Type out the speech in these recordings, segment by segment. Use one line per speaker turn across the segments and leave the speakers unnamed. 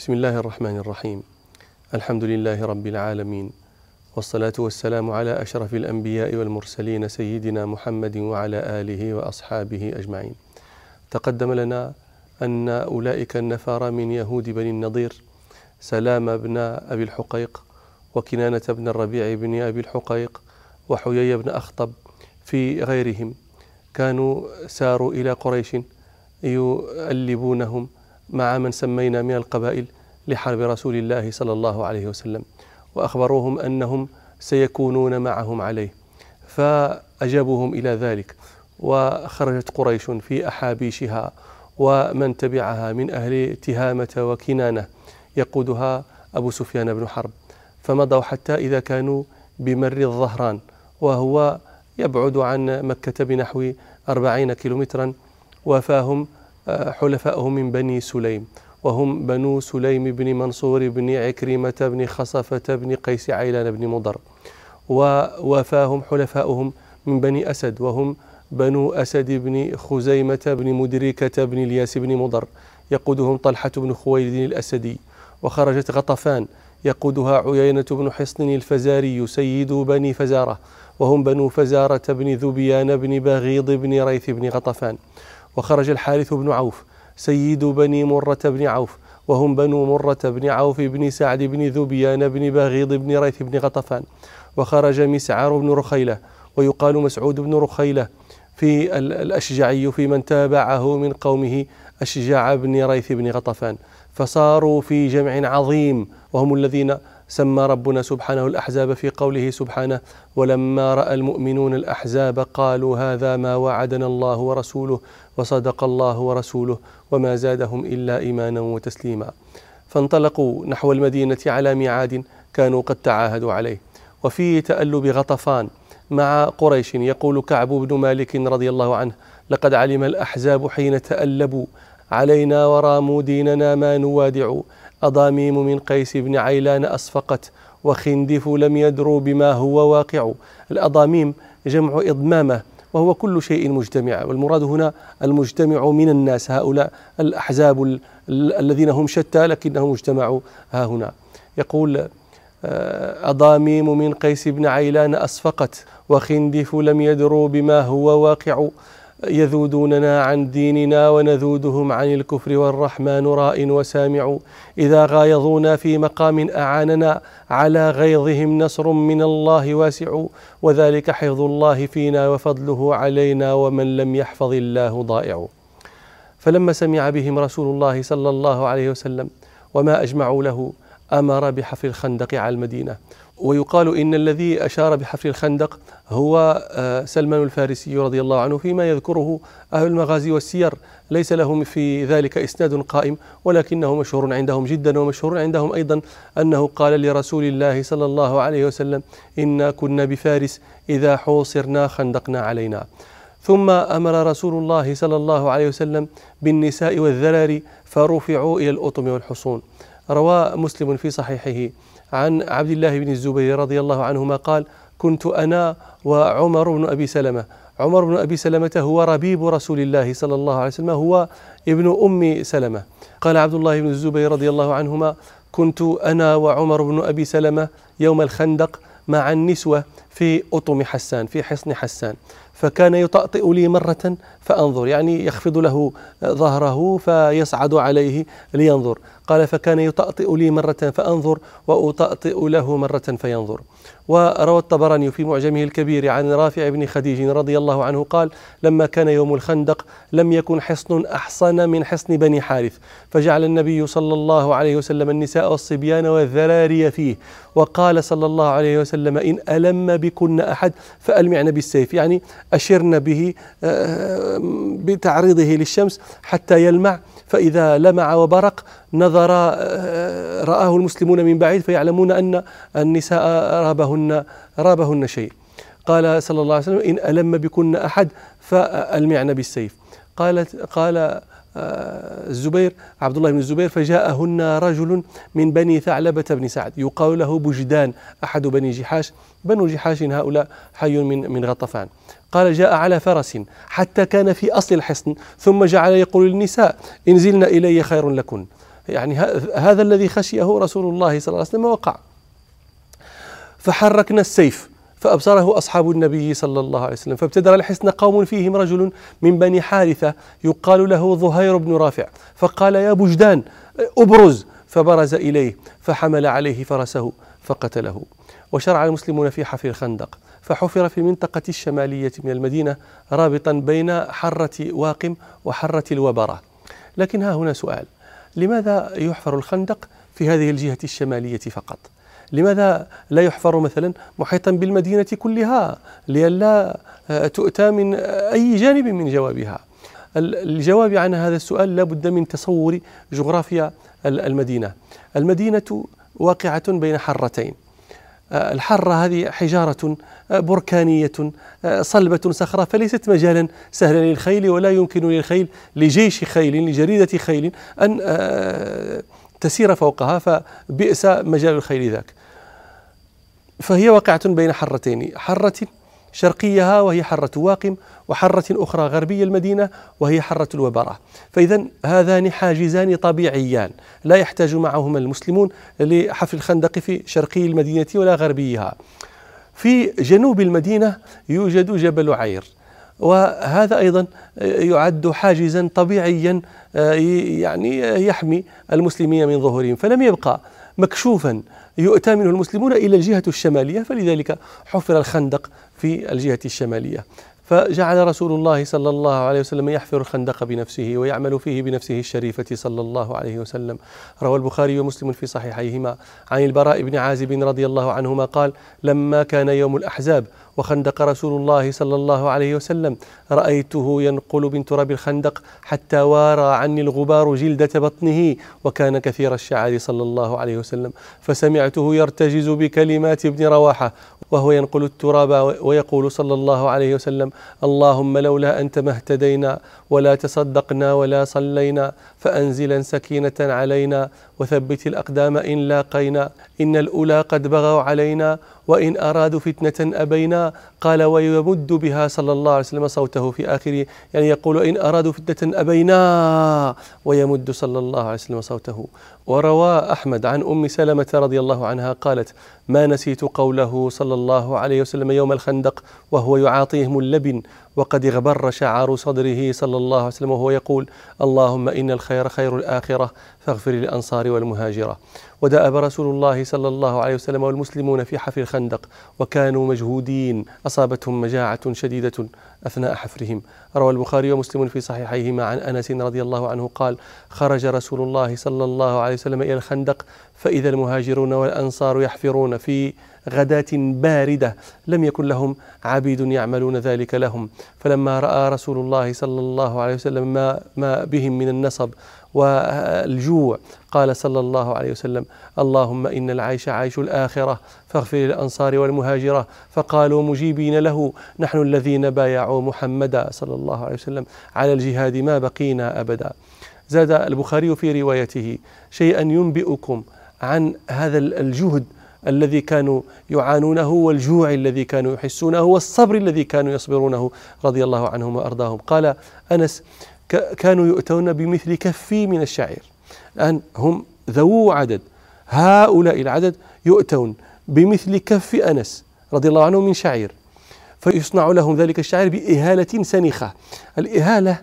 بسم الله الرحمن الرحيم. الحمد لله رب العالمين والصلاة والسلام على أشرف الأنبياء والمرسلين سيدنا محمد وعلى آله وأصحابه أجمعين. تقدم لنا أن أولئك النفر من يهود بني النضير سلام بن أبي الحقيق وكنانة بن الربيع بن أبي الحقيق وحيي بن أخطب في غيرهم. كانوا ساروا إلى قريش يؤلبونهم مع من سمينا من القبائل لحرب رسول الله صلى الله عليه وسلم وأخبروهم أنهم سيكونون معهم عليه فأجابوهم إلى ذلك وخرجت قريش في أحابيشها ومن تبعها من أهل تهامة وكنانة يقودها أبو سفيان بن حرب فمضوا حتى إذا كانوا بمر الظهران وهو يبعد عن مكة بنحو أربعين كيلومترا وفاهم حلفائهم من بني سليم وهم بنو سليم بن منصور بن عكرمة بن خصفة بن قيس عيلان بن مضر. ووافاهم حلفاؤهم من بني أسد وهم بنو أسد بن خزيمة بن مدركة بن الياس بن مضر. يقودهم طلحة بن خويلد الأسدي. وخرجت غطفان يقودها عيينة بن حصن الفزاري سيد بني فزارة. وهم بنو فزارة بن ذبيان بن بغيض بن ريث بن غطفان. وخرج الحارث بن عوف سيد بني مرة بن عوف وهم بنو مرة بن عوف بن سعد بن ذبيان بن بغيض بن ريث بن غطفان. وخرج مسعر بن رخيلة ويقال مسعود بن رخيلة في الأشجعي في من تابعه من قومه أشجع بن ريث بن غطفان. فصاروا في جمع عظيم وهم الذين سمى ربنا سبحانه الأحزاب في قوله سبحانه ولما رأى المؤمنون الأحزاب قالوا هذا ما وعدنا الله ورسوله وصدق الله ورسوله وما زادهم إلا إيمانا وتسليما فانطلقوا نحو المدينة على ميعاد كانوا قد تعاهدوا عليه. وفي تألب غطفان مع قريش يقول كعب بن مالك رضي الله عنه لقد علم الأحزاب حين تألبوا علينا وراموا ديننا ما نوادع. أضاميم من قيس بن عيلان أصفقت وخندف لم يدروا بما هو واقع. الأضاميم جمع إضمامة وهو كل شيء مجتمع. والمراد هنا المجتمع من الناس هؤلاء الأحزاب الذين هم شتى لكنهم اجتمعوا. ها هنا يقول آه، أضاميم من قيس بن عيلان أصفقت وخندف لم يدروا بما هو واقع. يذودوننا عن ديننا ونذودهم عن الكفر والرحمن راء وسامع. إذا غايظونا في مقام أعاننا على غيظهم نصر من الله واسع. وذلك حفظ الله فينا وفضله علينا ومن لم يحفظ الله ضائع. فلما سمع بهم رسول الله صلى الله عليه وسلم وما أجمعوا له أمر بحفر الخندق على المدينة. ويقال إن الذي أشار بحفر الخندق هو آه، سلمان الفارسي رضي الله عنه فيما يذكره أهل المغازي والسير. ليس لهم في ذلك إسناد قائم ولكنه مشهور عندهم جدا ومشهور عندهم أيضا أنه قال لرسول الله صلى الله عليه وسلم إنا كنا بفارس إذا حوصرنا خندقنا علينا. ثم أمر رسول الله صلى الله عليه وسلم بالنساء والذراري فرفعوا إلى الأطم والحصون. روى مسلم في صحيحه. عن عبد الله بن الزبير رضي الله عنهما قال كنت أنا وعمر بن أبي سلمة. عمر بن أبي سلمة هو ربيب رسول الله صلى الله عليه وسلم هو ابن أم سلمة. قال عبد الله بن الزبير رضي الله عنهما كنت أنا وعمر بن أبي سلمة يوم الخندق مع النسوة في أطم حسان في حصن حسان. فكان يطأطئ لي مرة فأنظر يعني يخفض له ظهره فيصعد عليه لينظر. قال فكان يطأطئ لي مرة فأنظر وأطأطئ له مرة فينظر. وروى الطبراني في معجمه الكبير عن رافع بن خديج رضي الله عنه قال لما كان يوم الخندق لم يكن حصن أحصن من حصن بني حارث فجعل النبي صلى الله عليه وسلم النساء والصبيان والذراري فيه وقال صلى الله عليه وسلم إن ألم بكن أحد فألمعن بالسيف. يعني أشرن به آه، بتعريضه للشمس حتى يلمع. فإذا لمع وبرق نظر آه، رآه المسلمون من بعيد فيعلمون أن النساء رابهن رابهن شيء. قال صلى الله عليه وسلم إن ألم بكن أحد فألمعن بالسيف. قالت قال آه، الزبير عبد الله بن الزبير فجاءهن رجل من بني ثعلبة بن سعد يقال له بجدان أحد بني جحاش. بنو جحاش هؤلاء حي من من غطفان. قال جاء على فرس حتى كان في أصل الحصن ثم جعل يقول للنساء انزلن إلي خير لكن. يعني هذا الذي خشيه رسول الله صلى الله عليه وسلم وقع. فحركنا السيف فأبصره أصحاب النبي صلى الله عليه وسلم فابتدر الحصن قوم فيهم رجل من بني حارثة يقال له ظهير بن رافع فقال يا بجدان أبرز. فبرز إليه فحمل عليه فرسه فقتله. وشرع المسلمون في حفر الخندق. فحفر في المنطقة الشمالية من المدينة رابطا بين حرة واقم وحرة الوبرة لكن ها هنا سؤال. لماذا يحفر الخندق في هذه الجهة الشمالية فقط؟ لماذا لا يحفر مثلا محيطا بالمدينة كلها لئلا آه، تؤتى من أي جانب من جوابها؟ الجواب عن هذا السؤال لا بد من تصور جغرافيا المدينة. المدينة واقعة بين حرتين. آه، الحرة هذه حجارة آه، بركانية صلبة صخرة فليست مجالا سهلا للخيل ولا يمكن للخيل لجيش خيل لجريدة خيل أن تسير فوقها فبئس مجال الخيل ذاك. فهي واقعة بين حرتين حرة شرقيها وهي حرة واقم وحرة أخرى غربية المدينة وهي حرة الوبرة فإذا هذان حاجزان طبيعيان. لا يحتاج معهما المسلمون لحفر الخندق في شرقي المدينة ولا غربيها. في جنوب المدينة يوجد جبل عير. وهذا أيضا يعد حاجزا طبيعيا يعني يحمي المسلمين من ظهورهم. فلم يبقى مكشوفا يؤتى منه المسلمون إلى الجهة الشمالية فلذلك حفر الخندق في الجهة الشمالية. فجعل رسول الله صلى الله عليه وسلم يحفر الخندق بنفسه ويعمل فيه بنفسه الشريفة صلى الله عليه وسلم. روى البخاري ومسلم في صحيحيهما. عن البراء بن عازب رضي الله عنهما قال لما كان يوم الأحزاب وخندق رسول الله صلى الله عليه وسلم. رأيته ينقل من تراب الخندق حتى وارى عني الغبار جلدة بطنه وكان كثير الشعر صلى الله عليه وسلم. فسمعته يرتجز بكلمات ابن رواحة وهو ينقل التراب ويقول صلى الله عليه وسلم اللهم لولا أنت ما اهتدينا ولا تصدقنا ولا صلينا فأنزلا سكينة علينا وثبت الأقدام إن لاقينا. إن الأولى قد بغوا علينا وإن أرادوا فتنة أبينا. قال ويمد بها صلى الله عليه وسلم صوته في آخره يعني يقول إن أرادوا فتنة أبينا ويمد صلى الله عليه وسلم صوته. وروى أحمد عن أم سلمة رضي الله عنها قالت ما نسيت قوله صلى الله عليه وسلم يوم الخندق وهو يعاطيهم اللبن وقد اغبر شعار صدره صلى الله عليه وسلم وهو يقول اللهم إن الخير خير الآخرة فاغفر للأنصار والمهاجرة. ودأب رسول الله صلى الله عليه وسلم والمسلمون في حفر الخندق وكانوا مجهودين. أصابتهم مجاعة شديدة أثناء حفرهم. روى البخاري ومسلم في صحيحيهما عن أنس رضي الله عنه قال خرج رسول الله صلى الله عليه وسلم إلى الخندق فإذا المهاجرون والأنصار يحفرون في غداة باردة. لم يكن لهم عبيد يعملون ذلك لهم. فلما رأى رسول الله صلى الله عليه وسلم ما, ما بهم من النصب والجوع قال صلى الله عليه وسلم اللهم إن العيش عيش الآخرة فاغفر للأنصار والمهاجرة. فقالوا مجيبين له نحن الذين بايعوا محمدا صلى الله عليه وسلم على الجهاد ما بقينا أبدا. زاد البخاري في روايته شيئا ينبئكم عن هذا الجهد الذي كانوا يعانونه والجوع الذي كانوا يحسونه والصبر الذي كانوا يصبرونه رضي الله عنهم وأرضاهم. قال أنس كانوا يؤتون بمثل كفي من الشعير. الآن هم ذو عدد. هؤلاء العدد يؤتون بمثل كف أنس رضي الله عنه من شعير. فيصنع لهم ذلك الشعير بإهالة سنخة. الإهالة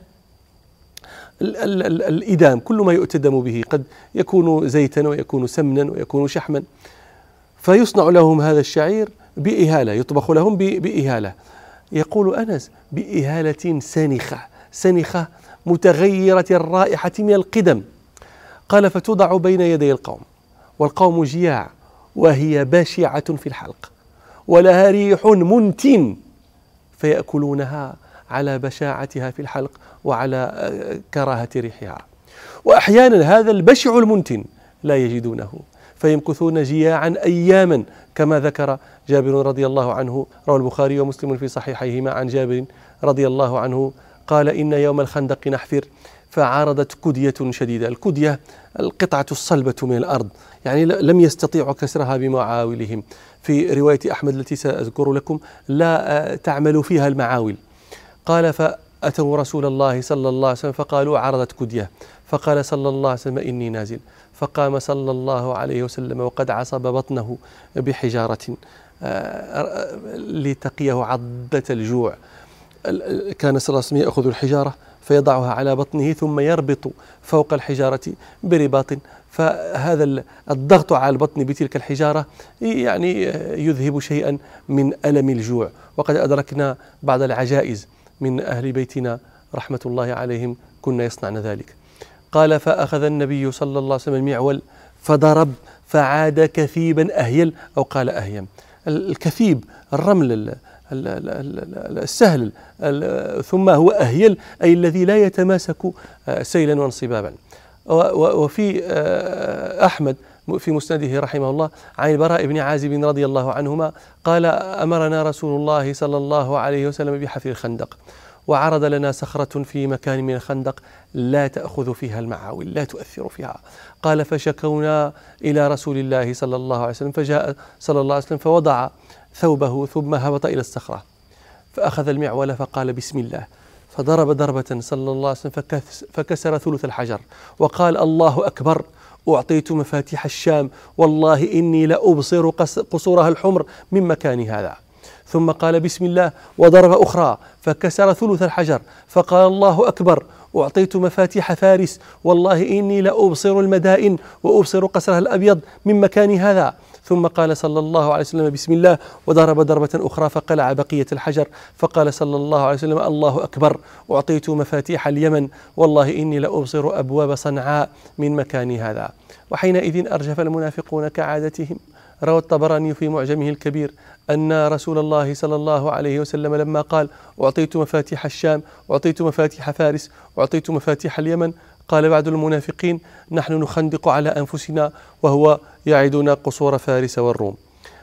الإدام كل ما يؤتدم به قد يكون زيتا ويكون سمنا ويكون شحما. فيصنع لهم هذا الشعير بإهالة يطبخ لهم بإهالة. يقول أنس بإهالة سنخة سنخة متغيرة الرائحة من القدم. قال فتوضع بين يدي القوم والقوم جياع وهي بشعة في الحلق ولها ريح منتن فيأكلونها على بشاعتها في الحلق وعلى كراهة ريحها. وأحيانا هذا البشع المنتن لا يجدونه. فيمكثون جياعا أياما كما ذكر جابر رضي الله عنه روى البخاري ومسلم في صحيحيهما عن جابر رضي الله عنه قال إن يوم الخندق نحفر. فعارضت كدية شديدة. الكدية القطعة الصلبة من الأرض يعني لم يستطيعوا كسرها بمعاولهم. في رواية أحمد التي سأذكر لكم لا تعمل فيها المعاول. قال فأتوا رسول الله صلى الله عليه وسلم فقالوا عرضت كدية. فقال صلى الله عليه وسلم إني نازل. فقام صلى الله عليه وسلم وقد عصب بطنه بحجارة آه، لتقيه عضة الجوع. كان صلى الله عليه وسلم يأخذ الحجارة فيضعها على بطنه ثم يربط فوق الحجارة برباط. فهذا الضغط على البطن بتلك الحجارة يعني يذهب شيئا من ألم الجوع. وقد أدركنا بعض العجائز من أهل بيتنا رحمة الله عليهم كنا يصنعن ذلك. قال فأخذ النبي صلى الله عليه وسلم المعول فضرب فعاد كثيبا أهيل أو قال أهيم. الكثيب الرمل السهل ثم هو أهيل أي الذي لا يتماسك آه، سيلا وانصبابا. وفي آه، أحمد في مسنده رحمه الله عن البراء بن عازب رضي الله عنهما قال أمرنا رسول الله صلى الله عليه وسلم بحفر الخندق. وعرض لنا صخرة في مكان من الخندق لا تأخذ فيها المعاول لا تؤثر فيها. قال فشكونا إلى رسول الله صلى الله عليه وسلم فجاء صلى الله عليه وسلم فوضع ثوبه ثم هبط إلى الصخرة فأخذ المعول فقال بسم الله. فضرب ضربة صلى الله عليه وسلم فكسر ثلث الحجر وقال الله أكبر أعطيت مفاتيح الشام والله إني لأبصر قصورها الحمر من مكان هذا. ثم قال بسم الله وضرب أخرى فكسر ثلث الحجر فقال الله أكبر أعطيت مفاتيح فارس والله إني لأبصر المدائن وأبصر قصرها الأبيض من مكان هذا ثم قال صلى الله عليه وسلم بسم الله وضرب ضربة أخرى فقلع بقية الحجر فقال صلى الله عليه وسلم الله أكبر أعطيت مفاتيح اليمن والله إني لأبصر أبواب صنعاء من مكان هذا وحينئذ أرجف المنافقون كعادتهم روى الطبراني في معجمه الكبير أن رسول الله صلى الله عليه وسلم لما قال أعطيت مفاتيح الشام أعطيت مفاتيح فارس أعطيت مفاتيح اليمن قال بعض المنافقين نحن نخندق على أنفسنا وهو يعدنا قصور فارس والروم.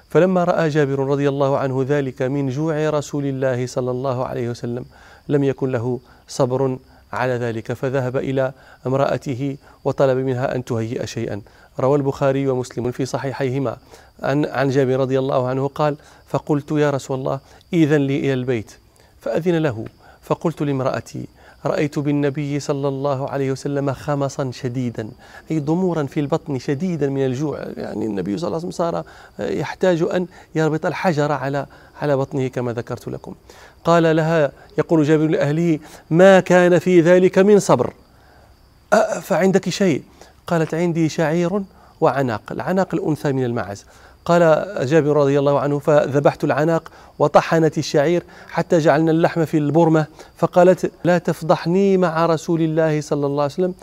فلما رأى جابر رضي الله عنه ذلك من جوع رسول الله صلى الله عليه وسلم لم يكن له صبر على ذلك فذهب إلى امرأته وطلب منها أن تهيئ شيئا. روى البخاري ومسلم في صحيحيهما. عن عن جابر رضي الله عنه قال فقلت يا رسول الله إذن لي إلى البيت. فأذن له. فقلت لامرأتي رأيت بالنبي صلى الله عليه وسلم خمصا شديدا أي ضمورا في البطن شديدا من الجوع. يعني النبي صلى الله عليه وسلم صار يحتاج أن يربط الحجر على على بطنه كما ذكرت لكم. قال لها يقول جابر لأهله ما كان في ذلك من صبر. فعندك شيء. قالت عندي شعير وعناق العناق الأنثى من المعز قال جابر رضي الله عنه فذبحت العناق وطحنت الشعير حتى جعلنا اللحم في البرمة. فقالت لا تفضحني مع رسول الله صلى الله عليه وسلم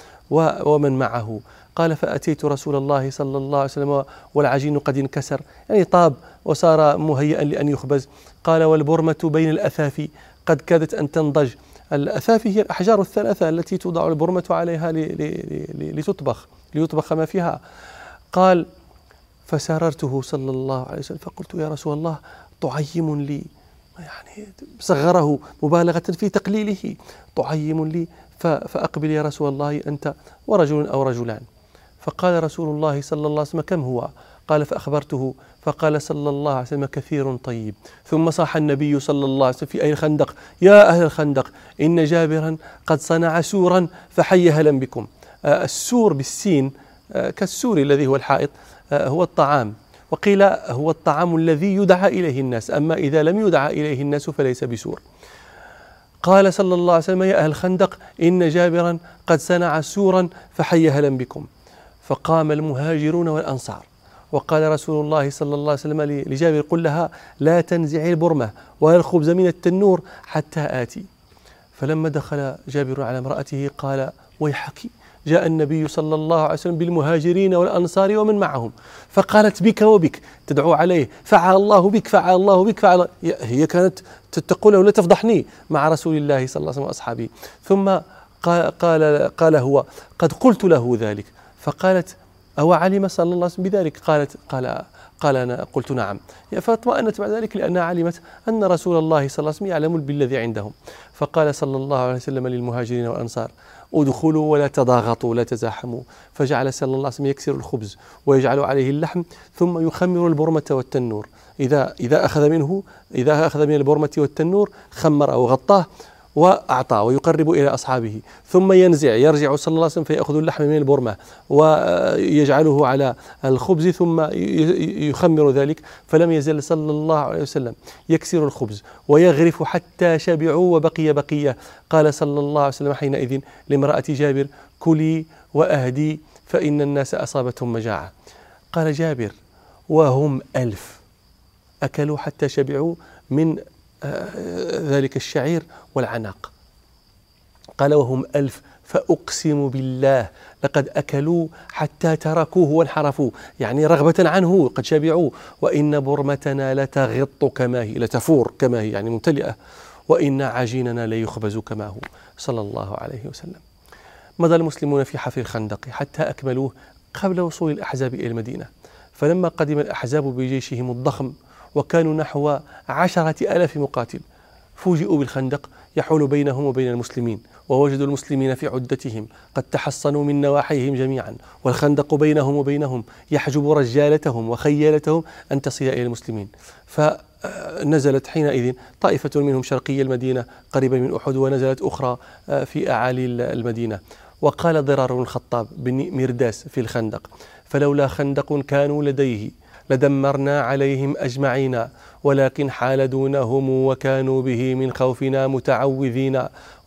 ومن معه. قال فأتيت رسول الله صلى الله عليه وسلم والعجين قد انكسر. يعني طاب وصار مهيئا لأن يخبز. قال والبرمة بين الأثافي قد كادت أن تنضج. الأثافي هي الأحجار الثلاثة التي توضع البرمة عليها لتطبخ ليطبخ ما فيها. قال فساررته صلى الله عليه وسلم فقلت يا رسول الله تعيم لي. يعني صغره مبالغة في تقليله. تعيم لي فأقبل يا رسول الله أنت ورجل أو رجلان. فقال رسول الله صلى الله عليه وسلم كم هو؟ قال فأخبرته فقال صلى الله عليه وسلم كثير طيب. ثم صاح النبي صلى الله عليه وسلم في أي الخندق يا أهل الخندق إن جابرا قد صنع سورا فحي هلا بكم. آه، السور بالسين آه، كالسور الذي هو الحائط آه، هو الطعام. وقيل هو الطعام الذي يدعى إليه الناس أما إذا لم يدعى إليه الناس فليس بسور. قال صلى الله عليه وسلم يا أهل الخندق إن جابرا قد صنع سورا فحي هلا بكم. فقام المهاجرون والأنصار. وقال رسول الله صلى الله عليه وسلم لجابر قل لها لا تنزعي البرمة ولا الخبز من التنور حتى آتي. فلما دخل جابر على امرأته قال ويحك جاء النبي صلى الله عليه وسلم بالمهاجرين والأنصار ومن معهم فقالت بك وبك تدعو عليه فعل الله بك فعل الله بك فعل هي كانت تقول لا تفضحني مع رسول الله صلى الله عليه وسلم وأصحابه. ثم قال, قال هو قد قلت له ذلك. فقالت أو علم صلى الله عليه وسلم بذلك؟ قالت قال قال أنا قلت نعم. فاطمأنت بعد ذلك لأنها علمت أن رسول الله صلى الله عليه وسلم يعلم بالذي عندهم. فقال صلى الله عليه وسلم للمهاجرين والأنصار ادخلوا ولا تضاغطوا ولا تزاحموا. فجعل صلى الله عليه وسلم يكسر الخبز ويجعل عليه اللحم ثم يخمر البرمة والتنور. إذا إذا أخذ منه إذا أخذ من البرمة والتنور خمر أو غطاه وأعطى ويقرب إلى أصحابه ثم ينزع يرجع صلى الله عليه وسلم فيأخذ اللحم من البرمة ويجعله على الخبز ثم يخمر ذلك فلم يزل صلى الله عليه وسلم يكسر الخبز ويغرف حتى شبعوا وبقي بقية. قال صلى الله عليه وسلم حينئذ لامرأة جابر كلي وأهدي فإن الناس أصابتهم مجاعة. قال جابر وهم ألف أكلوا حتى شبعوا من ذلك الشعير والعناق. قال وهم ألف فأقسم بالله لقد أكلوا حتى تركوه وانحرفوا يعني رغبة عنه قد شبعوا. وإن برمتنا لتغط كما هي لتفور كما هي يعني ممتلئة. وإن عجيننا ليخبز كما هو صلى الله عليه وسلم. مضى المسلمون في حفر الخندق حتى أكملوه قبل وصول الأحزاب إلى المدينة. فلما قدم الأحزاب بجيشهم الضخم وكانوا نحو عشرة ألاف مقاتل. فوجئوا بالخندق يحول بينهم وبين المسلمين ووجدوا المسلمين في عدتهم قد تحصنوا من نواحيهم جميعا. والخندق بينهم وبينهم يحجب رجالتهم وخيالتهم أن تصل إلى المسلمين. فنزلت حينئذ طائفة منهم شرقي المدينة قريبة من أحد ونزلت أخرى في أعالي المدينة. وقال ضرار بن الخطاب بن مرداس في الخندق فلولا خندق كانوا لديه لدمرنا عليهم أجمعين ولكن حال دونهم وكانوا به من خوفنا متعوذين.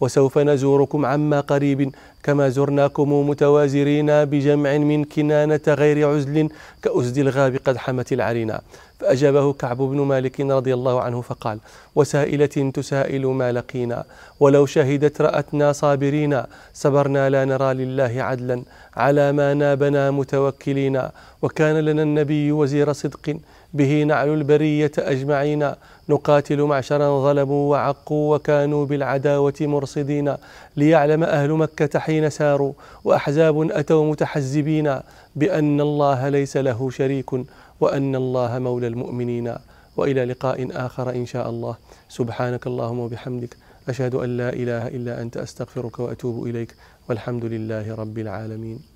وسوف نزوركم عما قريب كما زرناكم متوازرين بجمع من كنانة غير عزل كأزد الغاب قد حمت العرينا فأجابه كعب بن مالك رضي الله عنه فقال وسائلة تسائل ما لقينا ولو شهدت رأتنا صابرين صبرنا لا نرى لله عدلا على ما نابنا متوكلين وكان لنا النبي وزير صدق به نعل البرية أجمعين نقاتل معشرا ظلموا وعقوا وكانوا بالعداوة مرصدين ليعلم أهل مكة حين ساروا وأحزاب أتوا متحزبين بأن الله ليس له شريك وأن الله مولى المؤمنين وإلى لقاء آخر إن شاء الله. سبحانك اللهم وبحمدك أشهد أن لا إله إلا أنت أستغفرك وأتوب إليك. والحمد لله رب العالمين.